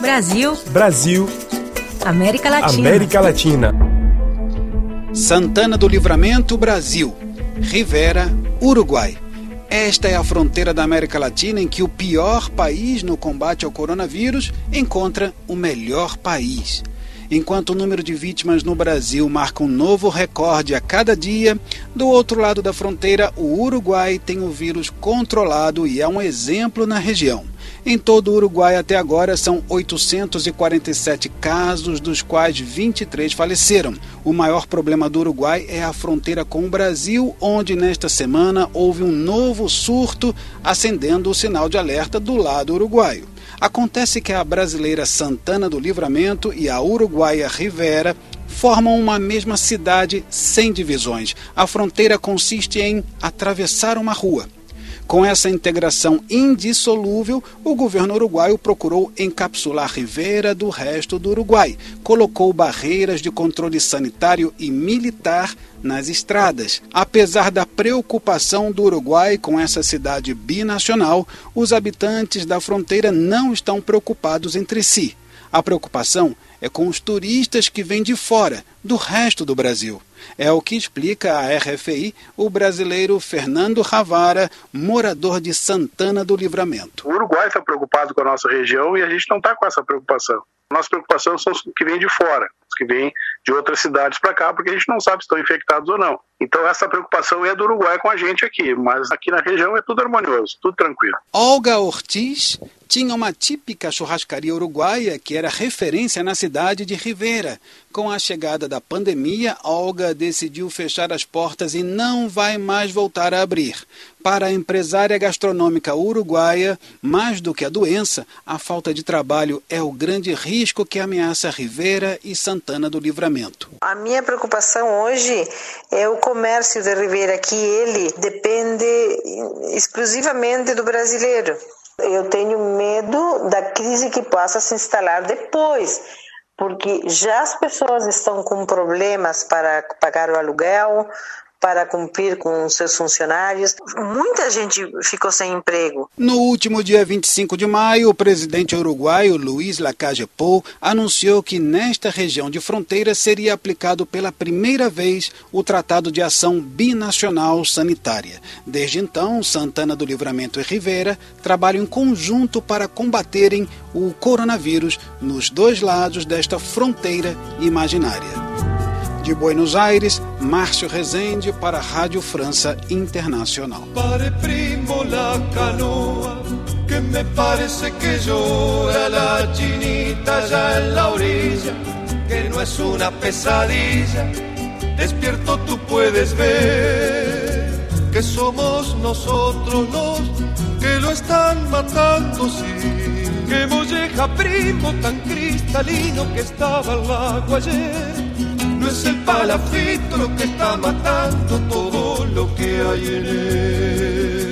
Brasil. Brasil. América Latina. América Latina. Santana do Livramento, Brasil. Rivera, Uruguai. Esta é a fronteira da América Latina em que o pior país no combate ao coronavírus encontra o melhor país. Enquanto o número de vítimas no Brasil marca um novo recorde a cada dia, do outro lado da fronteira, o Uruguai tem o vírus controlado e é um exemplo na região. Em todo o Uruguai até agora são 847 casos, dos quais 23 faleceram. O maior problema do Uruguai é a fronteira com o Brasil, onde nesta semana houve um novo surto, acendendo o sinal de alerta do lado uruguaio. Acontece que a brasileira Santana do Livramento e a uruguaia Rivera formam uma mesma cidade sem divisões. A fronteira consiste em atravessar uma rua. Com essa integração indissolúvel, o governo uruguaio procurou encapsular Rivera do resto do Uruguai. Colocou barreiras de controle sanitário e militar nas estradas. Apesar da preocupação do Uruguai com essa cidade binacional, os habitantes da fronteira não estão preocupados entre si. A preocupação é com os turistas que vêm de fora, do resto do Brasil. É o que explica a RFI o brasileiro Fernando Ravara, morador de Santana do Livramento. O Uruguai está preocupado com a nossa região e a gente não está com essa preocupação. Nossa preocupação são os que vêm de fora, que vêm de outras cidades para cá, porque a gente não sabe se estão infectados ou não. Então essa preocupação é do Uruguai com a gente aqui, mas aqui na região é tudo harmonioso, tudo tranquilo. Olga Ortiz tinha uma típica churrascaria uruguaia que era referência na cidade de Rivera. Com a chegada da pandemia, Olga decidiu fechar as portas e não vai mais voltar a abrir. Para a empresária gastronômica uruguaia, mais do que a doença, a falta de trabalho é o grande risco que ameaça Rivera e Santana do Livramento. A minha preocupação hoje é o comércio de Rivera, que ele depende exclusivamente do brasileiro. Eu tenho medo da crise que possa se instalar depois, porque já as pessoas estão com problemas para pagar o aluguel, para cumprir com seus funcionários. Muita gente ficou sem emprego. No último dia 25 de maio, o presidente uruguaio Luiz Lacalle Pou anunciou que nesta região de fronteira seria aplicado pela primeira vez o Tratado de Ação Binacional Sanitária. Desde então, Santana do Livramento e Rivera trabalham em conjunto para combaterem o coronavírus nos dois lados desta fronteira imaginária. De Buenos Aires, Márcio Rezende para a Rádio França Internacional. Pare primo la canoa, que me parece que llora la chinita ya en la orilla, que no es una pesadilla, despierto tú puedes ver que somos nosotros los que lo están matando, sí. Que molleja primo tan cristalino que estaba al agua ayer no es el palafito lo que está matando todo lo que hay en él.